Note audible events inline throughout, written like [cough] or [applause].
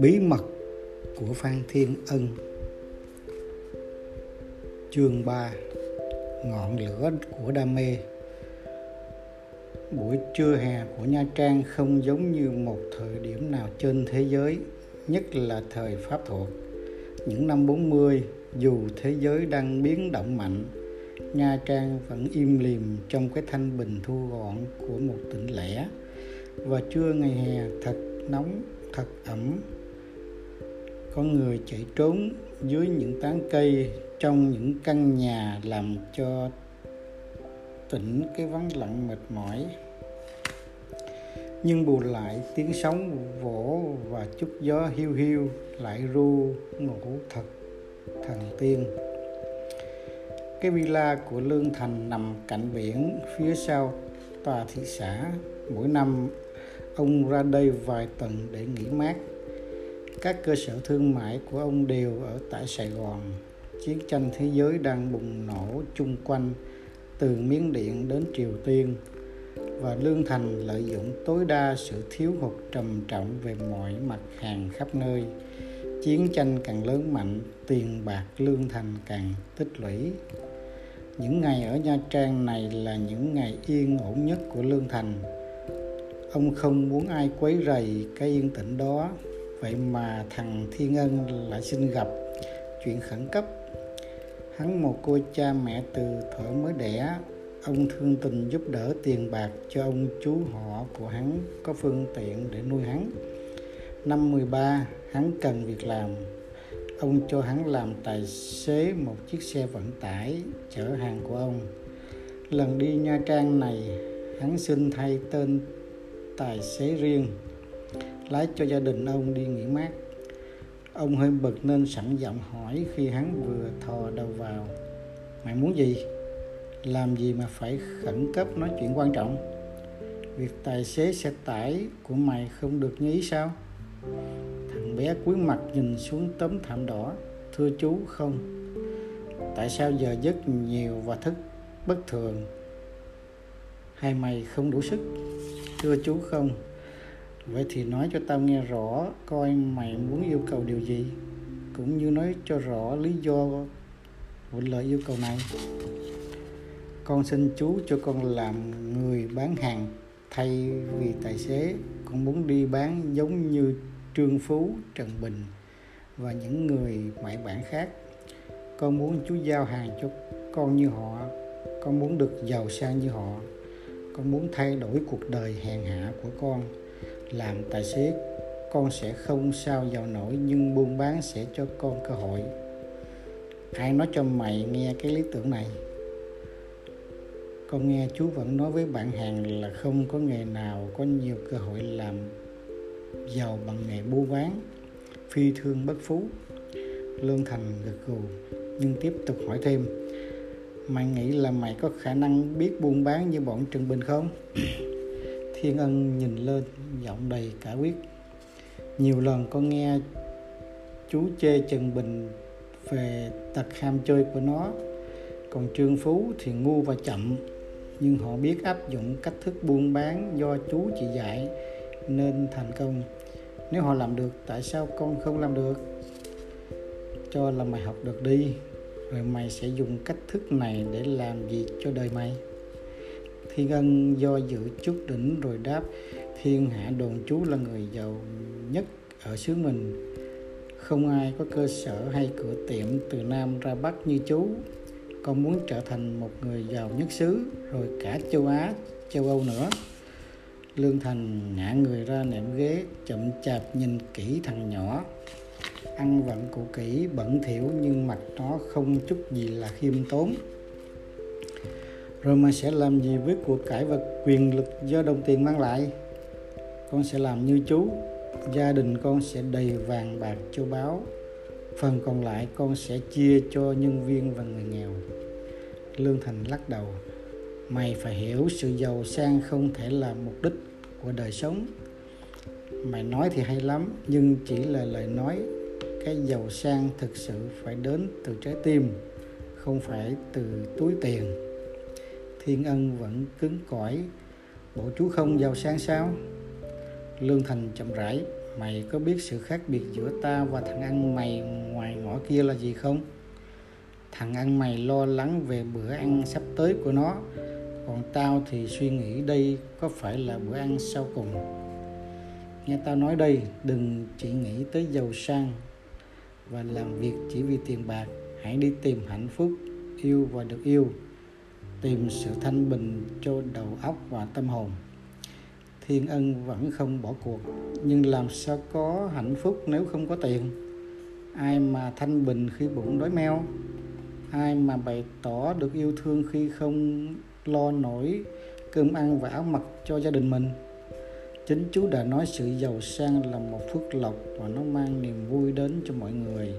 bí mật của phan thiên ân. Chương 3 ngọn lửa của đam mê. Buổi trưa hè của nha trang không giống như một thời điểm nào trên thế giới, nhất là thời pháp thuộc. Những năm 40 dù thế giới đang biến động mạnh nha trang vẫn im lìm trong cái thanh bình thu gọn của một tỉnh lẻ. Và trưa ngày hè, thật nóng, thật ẩm. Có người chạy trốn dưới những tán cây trong những căn nhà làm cho tỉnh cái vắng lặng mệt mỏi. Nhưng bù lại, tiếng sóng vỗ và chút gió hiu hiu lại ru ngủ thật thần tiên cái villa của lương thành nằm cạnh biển phía sau tòa thị xã mỗi năm ông ra đây vài tuần để nghỉ mát các cơ sở thương mại của ông đều ở tại Sài Gòn. Chiến tranh thế giới đang bùng nổ chung quanh từ Miến Điện đến Triều Tiên và Lương Thành lợi dụng tối đa sự thiếu hụt trầm trọng về mọi mặt hàng khắp nơi. Chiến tranh càng lớn mạnh, tiền bạc Lương Thành càng tích lũy. Những ngày ở Nha Trang này là những ngày yên ổn nhất của Lương Thành. Ông không muốn ai quấy rầy cái yên tĩnh đó. Vậy mà thằng thiên ân lại xin gặp chuyện khẩn cấp. Hắn một cô cha mẹ từ thuở mới đẻ. Ông thương tình giúp đỡ tiền bạc cho ông chú họ của hắn có phương tiện để nuôi hắn. Năm 13 hắn cần việc làm ông cho hắn làm tài xế một chiếc xe vận tải chở hàng của ông. Lần đi nha trang này, hắn xin thay tên tài xế riêng, lái cho gia đình ông đi nghỉ mát. Ông hơi bực nên sẵn giọng hỏi khi hắn vừa thò đầu vào, mày muốn gì? Làm gì mà phải khẩn cấp nói chuyện quan trọng? Việc tài xế xe tải của mày không được như ý sao? Bé cúi mặt nhìn xuống tấm thảm đỏ, thưa chú, không. Tại sao giờ giấc nhiều và thức bất thường? Hay mày không đủ sức? Thưa chú, không. Vậy thì nói cho tao nghe rõ, coi mày muốn yêu cầu điều gì, cũng như nói cho rõ lý do của lời yêu cầu này. Con xin chú cho con làm người bán hàng, thay vì tài xế con muốn đi bán giống như trương phú, trần bình và những người ngoại bản khác. Con muốn chú giao hàng cho con như họ. Con muốn được giàu sang như họ. Con muốn thay đổi cuộc đời hèn hạ của con. Làm tài xế, con sẽ không sao giàu nổi, nhưng buôn bán sẽ cho con cơ hội. Ai nói cho mày nghe cái lý tưởng này? Con nghe chú vẫn nói với bạn hàng là không có nghề nào có nhiều cơ hội làm giàu bằng nghề buôn bán, phi thương bất phú. Lương thành gật gù, nhưng tiếp tục hỏi thêm, mày nghĩ là mày có khả năng biết buôn bán như bọn trần bình không? [clears throat] Thiên ân nhìn lên, giọng đầy cả quyết. Nhiều lần con nghe chú chê trần bình về tật ham chơi của nó, còn trương phú thì ngu và chậm. Nhưng họ biết áp dụng cách thức buôn bán do chú chỉ dạy nên thành công. Nếu họ làm được, tại sao con không làm được? Cho là mày học được đi, rồi mày sẽ dùng cách thức này để làm gì cho đời mày. Thiên ân do dự chút đỉnh rồi đáp, thiên hạ đồn chú là người giàu nhất ở xứ mình. Không ai có cơ sở hay cửa tiệm từ nam ra bắc như chú. Con muốn trở thành một người giàu nhất xứ, rồi cả châu á, châu âu nữa lương thành ngã người ra nệm ghế, chậm chạp nhìn kỹ thằng nhỏ. Ăn vận cụ kỹ, bẩn thỉu, nhưng mặt nó không chút gì là khiêm tốn. Rồi mà sẽ làm gì với cuộc cải và quyền lực do đồng tiền mang lại? Con sẽ làm như chú. Gia đình con sẽ đầy vàng bạc châu báu phần còn lại con sẽ chia cho nhân viên và người nghèo. Lương thành lắc đầu mày phải hiểu sự giàu sang không thể là mục đích của đời sống. Mày nói thì hay lắm, nhưng chỉ là lời nói. Cái giàu sang thực sự phải đến từ trái tim, không phải từ túi tiền. Thiên ân vẫn cứng cỏi. Bộ chú không giàu sang sao? Lương thành chậm rãi, mày có biết sự khác biệt giữa ta và thằng ăn mày ngoài ngõ kia là gì không? Thằng ăn mày lo lắng về bữa ăn sắp tới của nó còn tao thì suy nghĩ đây có phải là bữa ăn sau cùng? Nghe tao nói đây, đừng chỉ nghĩ tới giàu sang và làm việc chỉ vì tiền bạc. Hãy đi tìm hạnh phúc, yêu và được yêu. Tìm sự thanh bình cho đầu óc và tâm hồn. Thiên ân vẫn không bỏ cuộc, nhưng làm sao có hạnh phúc nếu không có tiền? Ai mà thanh bình khi bụng đói meo? Ai mà bày tỏ được yêu thương khi không lo nổi cơm ăn và áo mặc cho gia đình mình. Chính chú đã nói sự giàu sang là một phước lộc và nó mang niềm vui đến cho mọi người.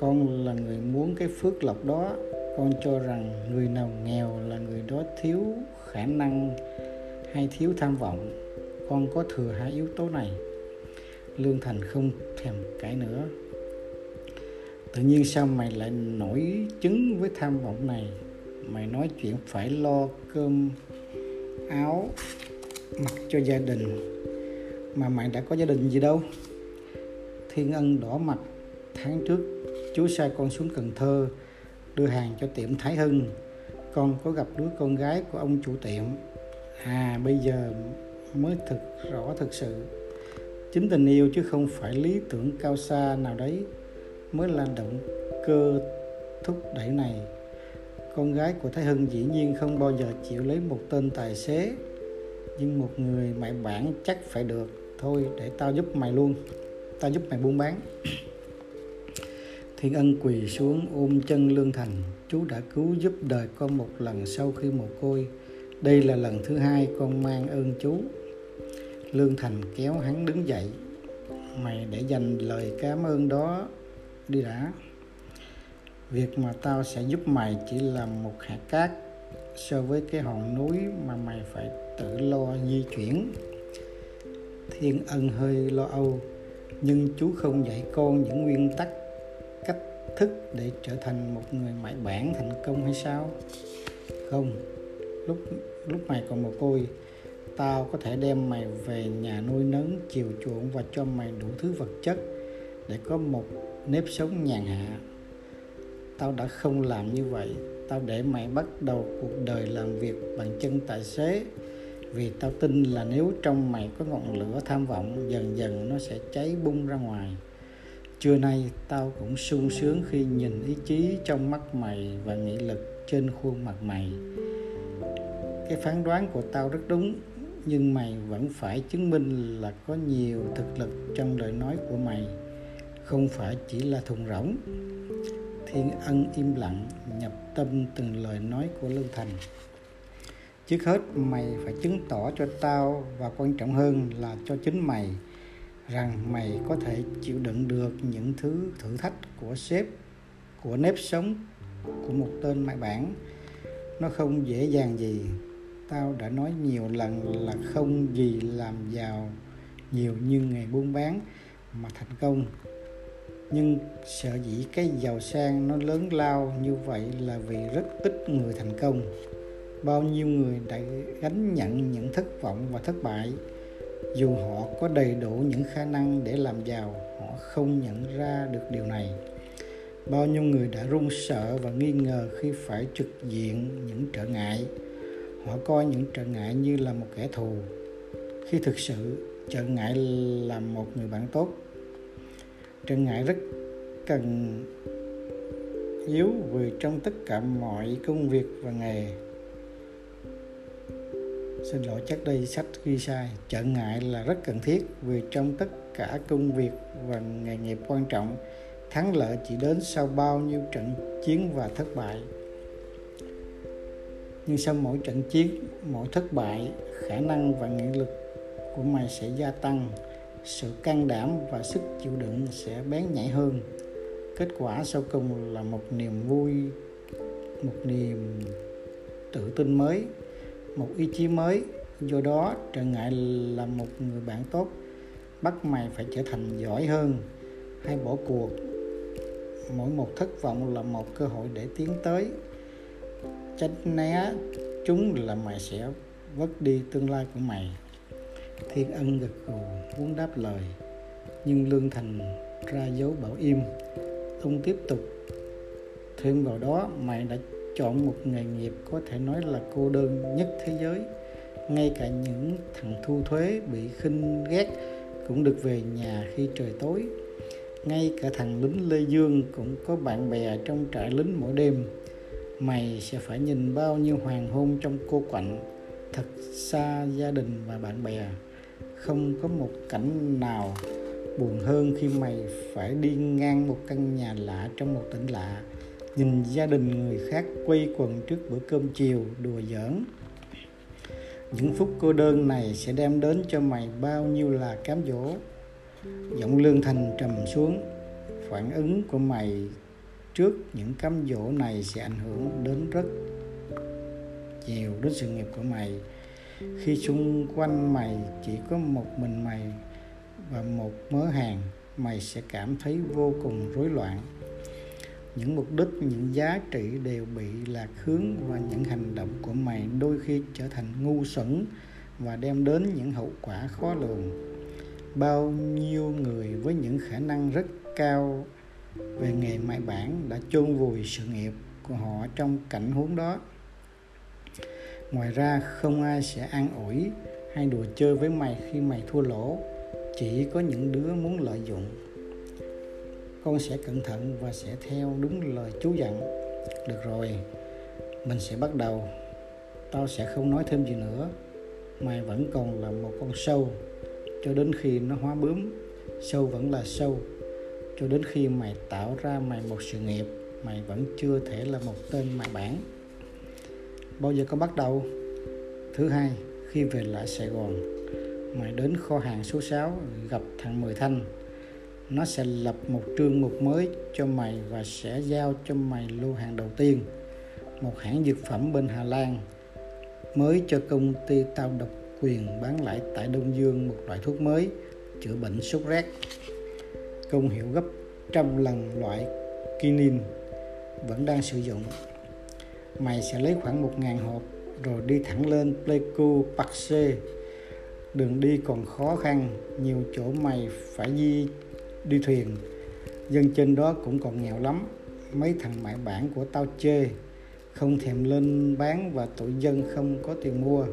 Con là người muốn cái phước lộc đó. Con cho rằng người nào nghèo là người đó thiếu khả năng hay thiếu tham vọng. Con có thừa hai yếu tố này. Lương thành không thèm cãi nữa. Tự nhiên sao mày lại nổi chứng với tham vọng này? Mày nói chuyện phải lo cơm áo mặc cho gia đình. Mà mày đã có gia đình gì đâu. Thiên ân đỏ mặt. Tháng trước, chú sai con xuống cần thơ, đưa hàng cho tiệm thái hưng. Con có gặp đứa con gái của ông chủ tiệm. À bây giờ mới thực rõ thực sự. Chính tình yêu chứ không phải lý tưởng cao xa nào đấy mới là động cơ thúc đẩy này con gái của Thái Hưng dĩ nhiên không bao giờ chịu lấy một tên tài xế, nhưng một người mại bản chắc phải được. Thôi để tao giúp mày luôn, tao giúp mày buôn bán. Thiên Ân quỳ xuống ôm chân Lương Thành. Chú đã cứu giúp đời con một lần sau khi mồ côi. Đây là lần thứ hai con mang ơn chú. Lương Thành kéo hắn đứng dậy. Mày để dành lời cảm ơn đó đi đã việc mà tao sẽ giúp mày chỉ là một hạt cát so với cái hòn núi mà mày phải tự lo di chuyển. Thiên ân hơi lo âu, nhưng chú không dạy con những nguyên tắc, cách thức để trở thành một người mại bản thành công hay sao? Không, lúc lúc mày còn mồ côi, tao có thể đem mày về nhà nuôi nấng, chiều chuộng và cho mày đủ thứ vật chất để có một nếp sống nhàn hạ tao đã không làm như vậy. Tao để mày bắt đầu cuộc đời làm việc bằng chân tài xế. Vì tao tin là nếu trong mày có ngọn lửa tham vọng, dần dần nó sẽ cháy bung ra ngoài. Trưa nay, tao cũng sung sướng khi nhìn ý chí trong mắt mày và nghị lực trên khuôn mặt mày. Cái phán đoán của tao rất đúng, nhưng mày vẫn phải chứng minh là có nhiều thực lực trong lời nói của mày. Không phải chỉ là thùng rỗng thiên ân im lặng, nhập tâm từng lời nói của Lưu thành. Trước hết, mày phải chứng tỏ cho tao và quan trọng hơn là cho chính mày rằng mày có thể chịu đựng được những thứ thử thách của sếp, của nếp sống của một tên mại bản. Nó không dễ dàng gì. Tao đã nói nhiều lần là không gì làm giàu nhiều như nghề buôn bán mà thành công nhưng sợ dĩ cái giàu sang nó lớn lao như vậy là vì rất ít người thành công. Bao nhiêu người đã gánh nhận những thất vọng và thất bại. Dù họ có đầy đủ những khả năng để làm giàu, họ không nhận ra được điều này. Bao nhiêu người đã run sợ và nghi ngờ khi phải trực diện những trở ngại. Họ coi những trở ngại như là một kẻ thù. Khi thực sự, trở ngại là một người bạn tốt. Trương ngại rất cần yếu vì trong tất cả mọi công việc và nghề xin lỗi, chắc đây sách ghi sai. Trở ngại là rất cần thiết vì trong tất cả công việc và nghề nghiệp quan trọng, thắng lợi chỉ đến sau bao nhiêu trận chiến và thất bại. Nhưng sau mỗi trận chiến, mỗi thất bại, khả năng và nghị lực của mày sẽ gia tăng sự can đảm và sức chịu đựng sẽ bén nhạy hơn. Kết quả sau cùng là một niềm vui, một niềm tự tin mới, một ý chí mới. Do đó, trở ngại là một người bạn tốt, bắt mày phải trở thành giỏi hơn. Hay bỏ cuộc. Mỗi một thất vọng là một cơ hội để tiến tới. Tránh né chúng là mày sẽ vất đi tương lai của mày thiên ân gật gù, muốn đáp lời, nhưng lương thành ra dấu bảo im. Ông tiếp tục, thêm vào đó, mày đã chọn một nghề nghiệp có thể nói là cô đơn nhất thế giới. Ngay cả những thằng thu thuế bị khinh ghét cũng được về nhà khi trời tối. Ngay cả thằng lính lê dương cũng có bạn bè trong trại lính mỗi đêm. Mày sẽ phải nhìn bao nhiêu hoàng hôn trong cô quạnh, thật xa gia đình và bạn bè không có một cảnh nào buồn hơn khi mày phải đi ngang một căn nhà lạ trong một tỉnh lạ, nhìn gia đình người khác quây quần trước bữa cơm chiều đùa giỡn. Những phút cô đơn này sẽ đem đến cho mày bao nhiêu là cám dỗ. Giọng lương thành trầm xuống, phản ứng của mày trước những cám dỗ này sẽ ảnh hưởng đến rất nhiều đến sự nghiệp của mày khi xung quanh mày chỉ có một mình mày và một mớ hàng, mày sẽ cảm thấy vô cùng rối loạn. Những mục đích, những giá trị đều bị lạc hướng và những hành động của mày đôi khi trở thành ngu xuẩn và đem đến những hậu quả khó lường. Bao nhiêu người với những khả năng rất cao về nghề mại bản đã chôn vùi sự nghiệp của họ trong cảnh huống đó ngoài ra, không ai sẽ an ủi hay đùa chơi với mày khi mày thua lỗ, chỉ có những đứa muốn lợi dụng. Con sẽ cẩn thận và sẽ theo đúng lời chú dặn. Được rồi, mình sẽ bắt đầu. Tao sẽ không nói thêm gì nữa. Mày vẫn còn là một con sâu, cho đến khi nó hóa bướm. Sâu vẫn là sâu, cho đến khi mày tạo ra mày một sự nghiệp, mày vẫn chưa thể là một tên mày bản bao giờ có bắt đầu? Thứ hai, khi về lại sài gòn, mày đến kho hàng số 6 gặp thằng Mười Thanh. Nó sẽ lập một trương mục mới cho mày và sẽ giao cho mày lô hàng đầu tiên, một hãng dược phẩm bên Hà Lan, mới cho công ty tao độc quyền bán lại tại Đông Dương một loại thuốc mới, chữa bệnh sốt rét. Công hiệu gấp trăm lần loại kinin vẫn đang sử dụng mày sẽ lấy khoảng một ngàn hộp rồi đi thẳng lên Pleiku Paxe đường đi còn khó khăn, nhiều chỗ mày phải di, đi thuyền. Dân trên đó cũng còn nghèo lắm. Mấy thằng mại bản của tao chê, không thèm lên bán và tụi dân không có tiền mua.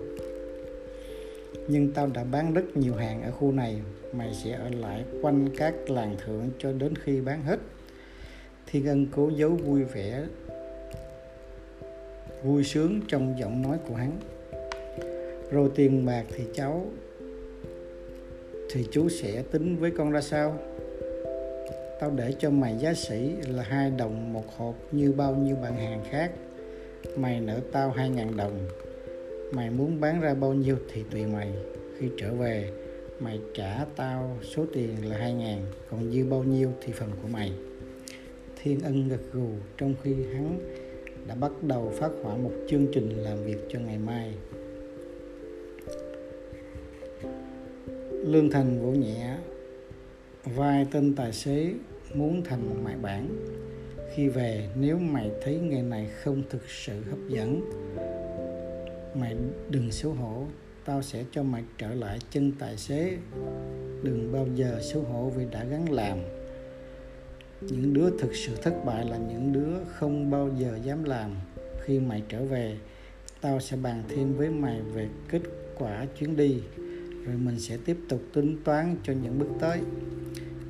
Nhưng tao đã bán rất nhiều hàng ở khu này, mày sẽ ở lại quanh các làng thượng cho đến khi bán hết. Thiên ân cố giấu vui vẻ vui sướng trong giọng nói của hắn. Rồi tiền bạc thì cháu, thì chú sẽ tính với con ra sao? Tao để cho mày giá sĩ là hai đồng một hộp như bao nhiêu bạn hàng khác. Mày nợ tao hai ngàn đồng. Mày muốn bán ra bao nhiêu thì tùy mày. Khi trở về, mày trả tao số tiền là hai ngàn, còn dư bao nhiêu thì phần của mày. Thiên ân gật gù trong khi hắn đã bắt đầu phát họa một chương trình làm việc cho ngày mai. Lương thành vỗ nhẹ, vai tên tài xế muốn thành một mại bản. Khi về, nếu mày thấy nghề này không thực sự hấp dẫn, mày đừng xấu hổ, tao sẽ cho mày trở lại chân tài xế. Đừng bao giờ xấu hổ vì đã gắn làm những đứa thực sự thất bại là những đứa không bao giờ dám làm. Khi mày trở về, tao sẽ bàn thêm với mày về kết quả chuyến đi, rồi mình sẽ tiếp tục tính toán cho những bước tới.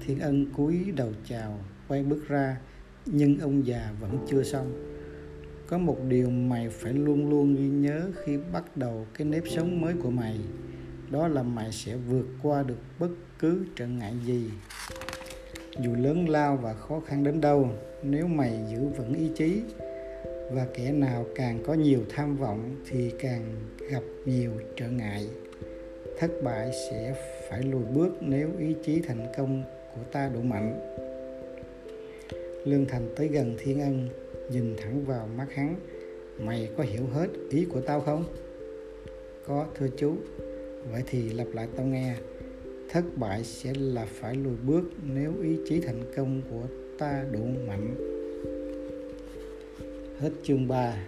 Thiên ân cúi đầu chào, quay bước ra, nhưng ông già vẫn chưa xong. Có một điều mày phải luôn luôn ghi nhớ khi bắt đầu cái nếp sống mới của mày, đó là mày sẽ vượt qua được bất cứ trở ngại gì dù lớn lao và khó khăn đến đâu, nếu mày giữ vững ý chí và kẻ nào càng có nhiều tham vọng thì càng gặp nhiều trở ngại. Thất bại sẽ phải lùi bước nếu ý chí thành công của ta đủ mạnh. Lương thành tới gần thiên ân, nhìn thẳng vào mắt hắn. Mày có hiểu hết ý của tao không? Có, thưa chú. Vậy thì lặp lại tao nghe thất bại sẽ là phải lùi bước nếu ý chí thành công của ta đủ mạnh. Hết chương 3